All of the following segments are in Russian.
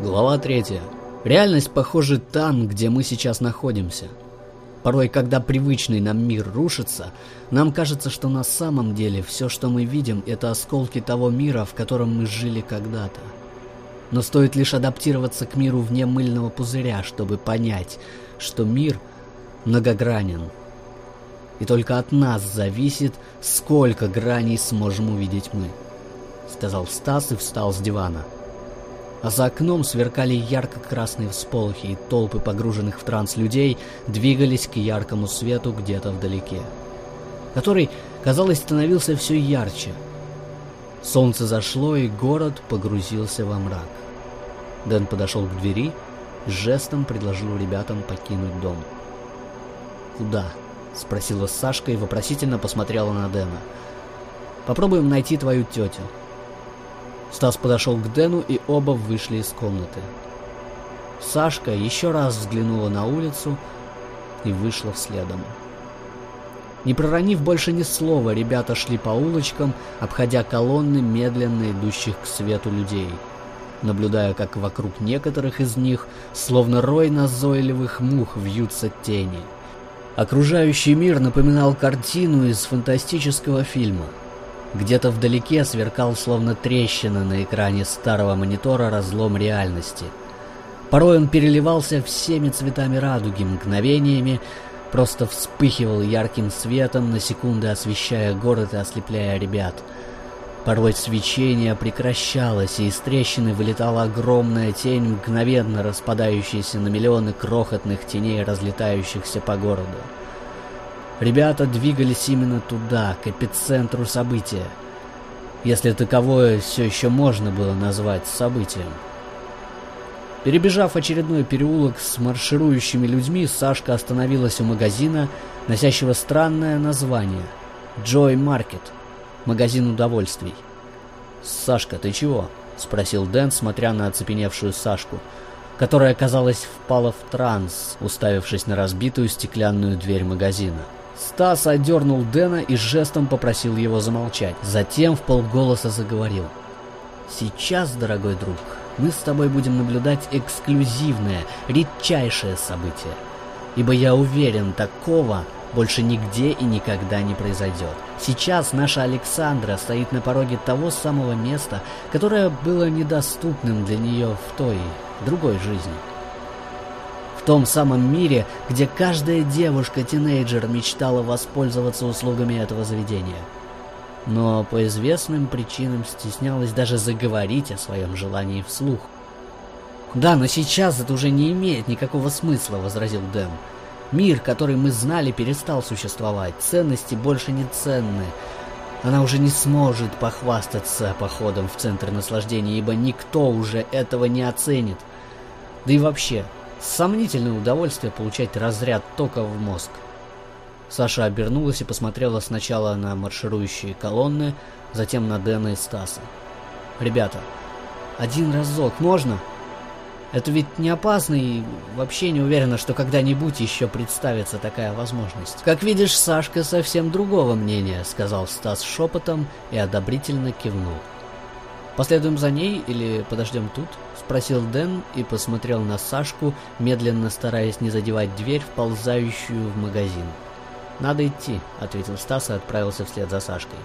Глава 3. Реальность, похоже, там, где мы сейчас находимся. Порой, когда привычный нам мир рушится, нам кажется, что на самом деле все, что мы видим, это осколки того мира, в котором мы жили когда-то. Но стоит лишь адаптироваться к миру вне мыльного пузыря, чтобы понять, что мир многогранен. И только от нас зависит, сколько граней сможем увидеть мы, сказал Стас и встал с дивана. А за окном сверкали ярко-красные всполохи, и толпы погруженных в транс людей двигались к яркому свету где-то вдалеке, который, казалось, становился все ярче. Солнце зашло, и город погрузился во мрак. Дэн подошел к двери, жестом предложил ребятам покинуть дом. «Куда?» — спросила Сашка и вопросительно посмотрела на Дэна. «Попробуем найти твою тетю», Стас подошел к Дэну, и оба вышли из комнаты. Сашка еще раз взглянула на улицу и вышла следом. Не проронив больше ни слова, ребята шли по улочкам, обходя колонны медленно идущих к свету людей, наблюдая, как вокруг некоторых из них, словно рой назойливых мух, вьются тени. Окружающий мир напоминал картину из фантастического фильма — где-то вдалеке сверкал словно трещина на экране старого монитора разлом реальности. Порой он переливался всеми цветами радуги, мгновениями, просто вспыхивал ярким светом, на секунды освещая город и ослепляя ребят. Порой свечение прекращалось, и из трещины вылетала огромная тень, мгновенно распадающаяся на миллионы крохотных теней, разлетающихся по городу. Ребята двигались именно туда, к эпицентру события. Если таковое все еще можно было назвать событием. Перебежав очередной переулок с марширующими людьми, Сашка остановилась у магазина, носящего странное название – Joy Market – магазин удовольствий. «Сашка, ты чего?» – спросил Дэн, смотря на оцепеневшую Сашку, которая, казалось, впала в транс, уставившись на разбитую стеклянную дверь магазина – Стас одернул Дэна и жестом попросил его замолчать. Затем в полголоса заговорил. «Сейчас, дорогой друг, мы с тобой будем наблюдать эксклюзивное, редчайшее событие. Ибо я уверен, такого больше нигде и никогда не произойдет. Сейчас наша Александра стоит на пороге того самого места, которое было недоступным для нее в той, другой жизни том самом мире, где каждая девушка-тинейджер мечтала воспользоваться услугами этого заведения. Но по известным причинам стеснялась даже заговорить о своем желании вслух. «Да, но сейчас это уже не имеет никакого смысла», — возразил Дэн. «Мир, который мы знали, перестал существовать. Ценности больше не ценны. Она уже не сможет похвастаться походом в центр наслаждения, ибо никто уже этого не оценит. Да и вообще, Сомнительное удовольствие получать разряд тока в мозг. Саша обернулась и посмотрела сначала на марширующие колонны, затем на Дэна и Стаса. «Ребята, один разок можно? Это ведь не опасно и вообще не уверена, что когда-нибудь еще представится такая возможность». «Как видишь, Сашка совсем другого мнения», — сказал Стас шепотом и одобрительно кивнул. «Последуем за ней или подождем тут?» — спросил Дэн и посмотрел на Сашку, медленно стараясь не задевать дверь, вползающую в магазин. «Надо идти», — ответил Стас и отправился вслед за Сашкой.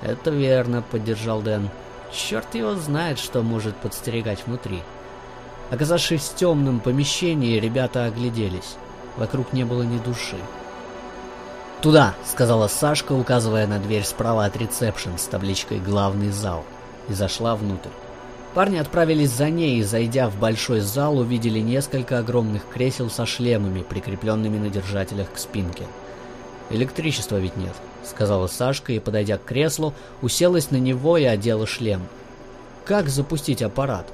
«Это верно», — поддержал Дэн. «Черт его знает, что может подстерегать внутри». Оказавшись в темном помещении, ребята огляделись. Вокруг не было ни души. «Туда!» — сказала Сашка, указывая на дверь справа от ресепшн с табличкой «Главный зал» и зашла внутрь. Парни отправились за ней и, зайдя в большой зал, увидели несколько огромных кресел со шлемами, прикрепленными на держателях к спинке. «Электричества ведь нет», — сказала Сашка и, подойдя к креслу, уселась на него и одела шлем. «Как запустить аппарат?»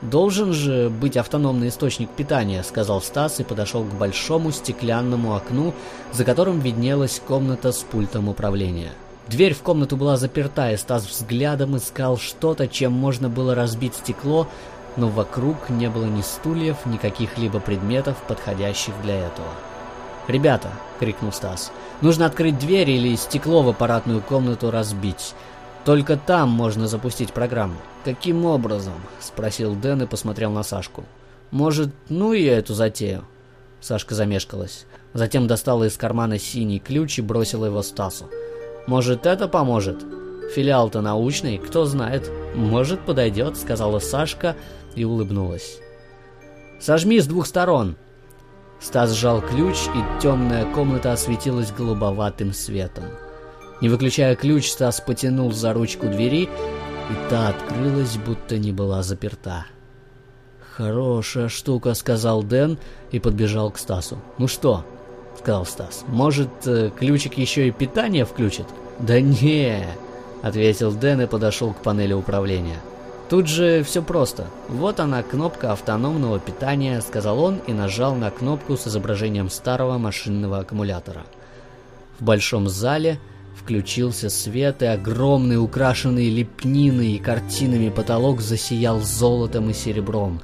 «Должен же быть автономный источник питания», — сказал Стас и подошел к большому стеклянному окну, за которым виднелась комната с пультом управления. Дверь в комнату была заперта, и Стас взглядом искал что-то, чем можно было разбить стекло, но вокруг не было ни стульев, ни каких-либо предметов, подходящих для этого. «Ребята!» — крикнул Стас. «Нужно открыть дверь или стекло в аппаратную комнату разбить. Только там можно запустить программу. Каким образом? Спросил Дэн и посмотрел на Сашку. Может, ну и эту затею? Сашка замешкалась. Затем достала из кармана синий ключ и бросила его Стасу. Может, это поможет? Филиал-то научный, кто знает. Может, подойдет, сказала Сашка и улыбнулась. Сожми с двух сторон. Стас сжал ключ, и темная комната осветилась голубоватым светом. Не выключая ключ, Стас потянул за ручку двери, и та открылась, будто не была заперта. «Хорошая штука», — сказал Дэн и подбежал к Стасу. «Ну что?» — сказал Стас. «Может, э, ключик еще и питание включит?» «Да не!» — ответил Дэн и подошел к панели управления. Тут же все просто. Вот она, кнопка автономного питания, сказал он и нажал на кнопку с изображением старого машинного аккумулятора. В большом зале включился свет, и огромный, украшенный лепниной и картинами потолок засиял золотом и серебром.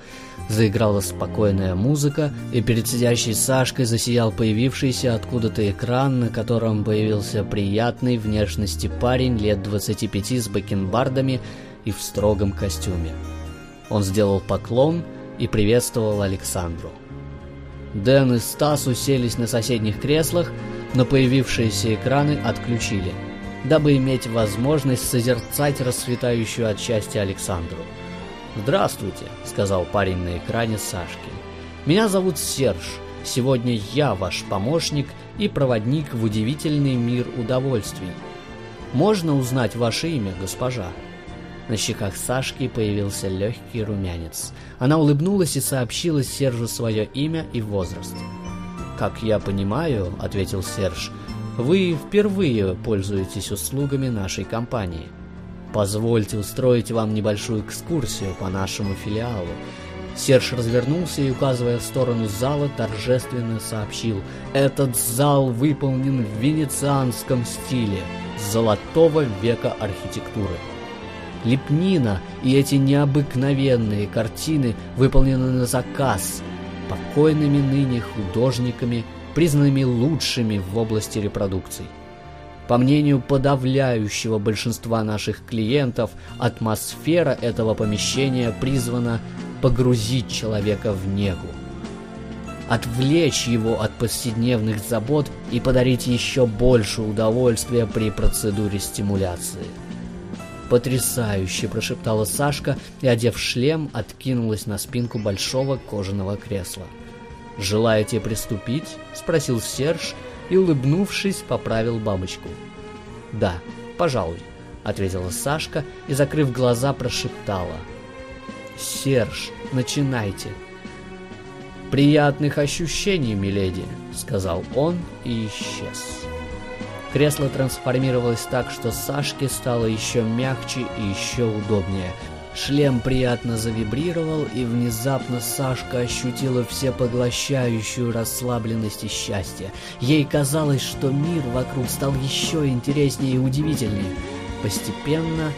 Заиграла спокойная музыка, и перед сидящей Сашкой засиял появившийся откуда-то экран, на котором появился приятный внешности парень лет 25 с бакенбардами и в строгом костюме. Он сделал поклон и приветствовал Александру. Дэн и Стас уселись на соседних креслах, но появившиеся экраны отключили, дабы иметь возможность созерцать расцветающую от счастья Александру. «Здравствуйте», — сказал парень на экране Сашки. «Меня зовут Серж. Сегодня я ваш помощник и проводник в удивительный мир удовольствий. Можно узнать ваше имя, госпожа?» На щеках Сашки появился легкий румянец. Она улыбнулась и сообщила Сержу свое имя и возраст. «Как я понимаю», — ответил Серж, — «вы впервые пользуетесь услугами нашей компании. Позвольте устроить вам небольшую экскурсию по нашему филиалу». Серж развернулся и, указывая в сторону зала, торжественно сообщил «Этот зал выполнен в венецианском стиле, золотого века архитектуры» лепнина и эти необыкновенные картины выполнены на заказ покойными ныне художниками, признанными лучшими в области репродукций. По мнению подавляющего большинства наших клиентов, атмосфера этого помещения призвана погрузить человека в негу, отвлечь его от повседневных забот и подарить еще больше удовольствия при процедуре стимуляции. «Потрясающе!» – прошептала Сашка и, одев шлем, откинулась на спинку большого кожаного кресла. «Желаете приступить?» – спросил Серж и, улыбнувшись, поправил бабочку. «Да, пожалуй», – ответила Сашка и, закрыв глаза, прошептала. «Серж, начинайте!» «Приятных ощущений, миледи!» – сказал он и исчез. Кресло трансформировалось так, что Сашке стало еще мягче и еще удобнее. Шлем приятно завибрировал, и внезапно Сашка ощутила всепоглощающую расслабленность и счастье. Ей казалось, что мир вокруг стал еще интереснее и удивительнее. Постепенно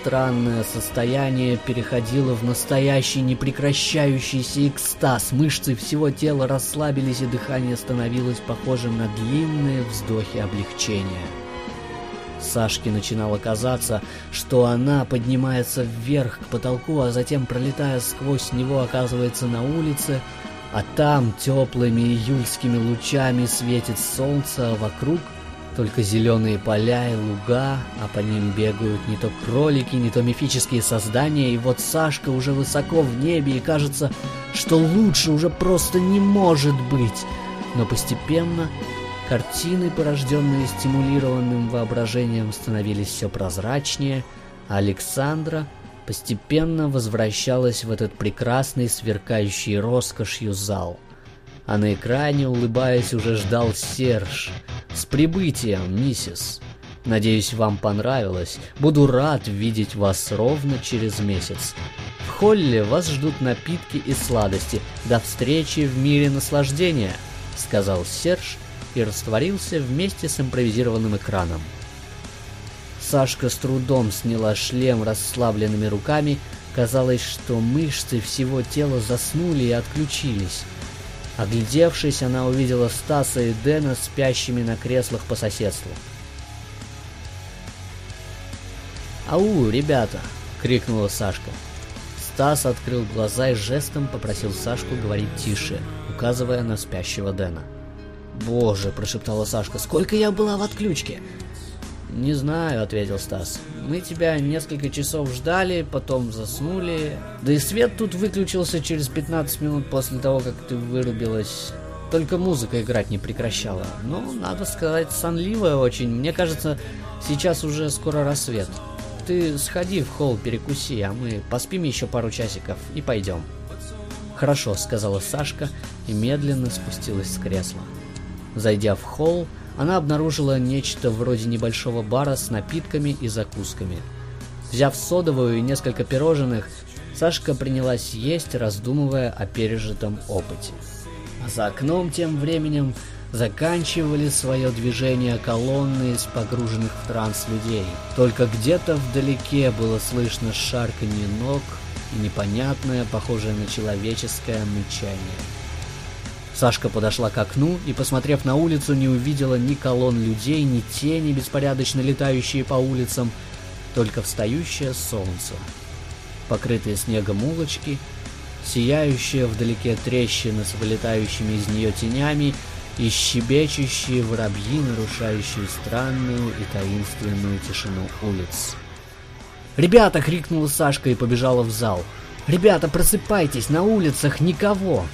странное состояние переходило в настоящий непрекращающийся экстаз. Мышцы всего тела расслабились, и дыхание становилось похожим на длинные вздохи облегчения. Сашке начинало казаться, что она поднимается вверх к потолку, а затем, пролетая сквозь него, оказывается на улице, а там теплыми июльскими лучами светит солнце, а вокруг только зеленые поля и луга, а по ним бегают не то кролики, не то мифические создания, и вот Сашка уже высоко в небе, и кажется, что лучше уже просто не может быть. Но постепенно картины, порожденные стимулированным воображением, становились все прозрачнее, а Александра постепенно возвращалась в этот прекрасный, сверкающий роскошью зал. А на экране, улыбаясь, уже ждал Серж — «С прибытием, миссис! Надеюсь, вам понравилось. Буду рад видеть вас ровно через месяц. В холле вас ждут напитки и сладости. До встречи в мире наслаждения!» — сказал Серж и растворился вместе с импровизированным экраном. Сашка с трудом сняла шлем расслабленными руками. Казалось, что мышцы всего тела заснули и отключились. Оглядевшись, она увидела Стаса и Дэна спящими на креслах по соседству. «Ау, ребята!» — крикнула Сашка. Стас открыл глаза и жестом попросил Сашку говорить тише, указывая на спящего Дэна. «Боже!» – прошептала Сашка. «Сколько я была в отключке?» «Не знаю», — ответил Стас. «Мы тебя несколько часов ждали, потом заснули. Да и свет тут выключился через 15 минут после того, как ты вырубилась. Только музыка играть не прекращала. Ну, надо сказать, сонливая очень. Мне кажется, сейчас уже скоро рассвет. Ты сходи в холл, перекуси, а мы поспим еще пару часиков и пойдем». «Хорошо», — сказала Сашка и медленно спустилась с кресла. Зайдя в холл, она обнаружила нечто вроде небольшого бара с напитками и закусками. Взяв содовую и несколько пирожных, Сашка принялась есть, раздумывая о пережитом опыте. А за окном тем временем заканчивали свое движение колонны из погруженных в транс людей. Только где-то вдалеке было слышно шарканье ног и непонятное, похожее на человеческое мычание. Сашка подошла к окну и, посмотрев на улицу, не увидела ни колонн людей, ни тени, беспорядочно летающие по улицам, только встающее солнце. Покрытые снегом улочки, сияющие вдалеке трещины с вылетающими из нее тенями и щебечущие воробьи, нарушающие странную и таинственную тишину улиц. «Ребята!» — крикнула Сашка и побежала в зал. «Ребята, просыпайтесь! На улицах никого!»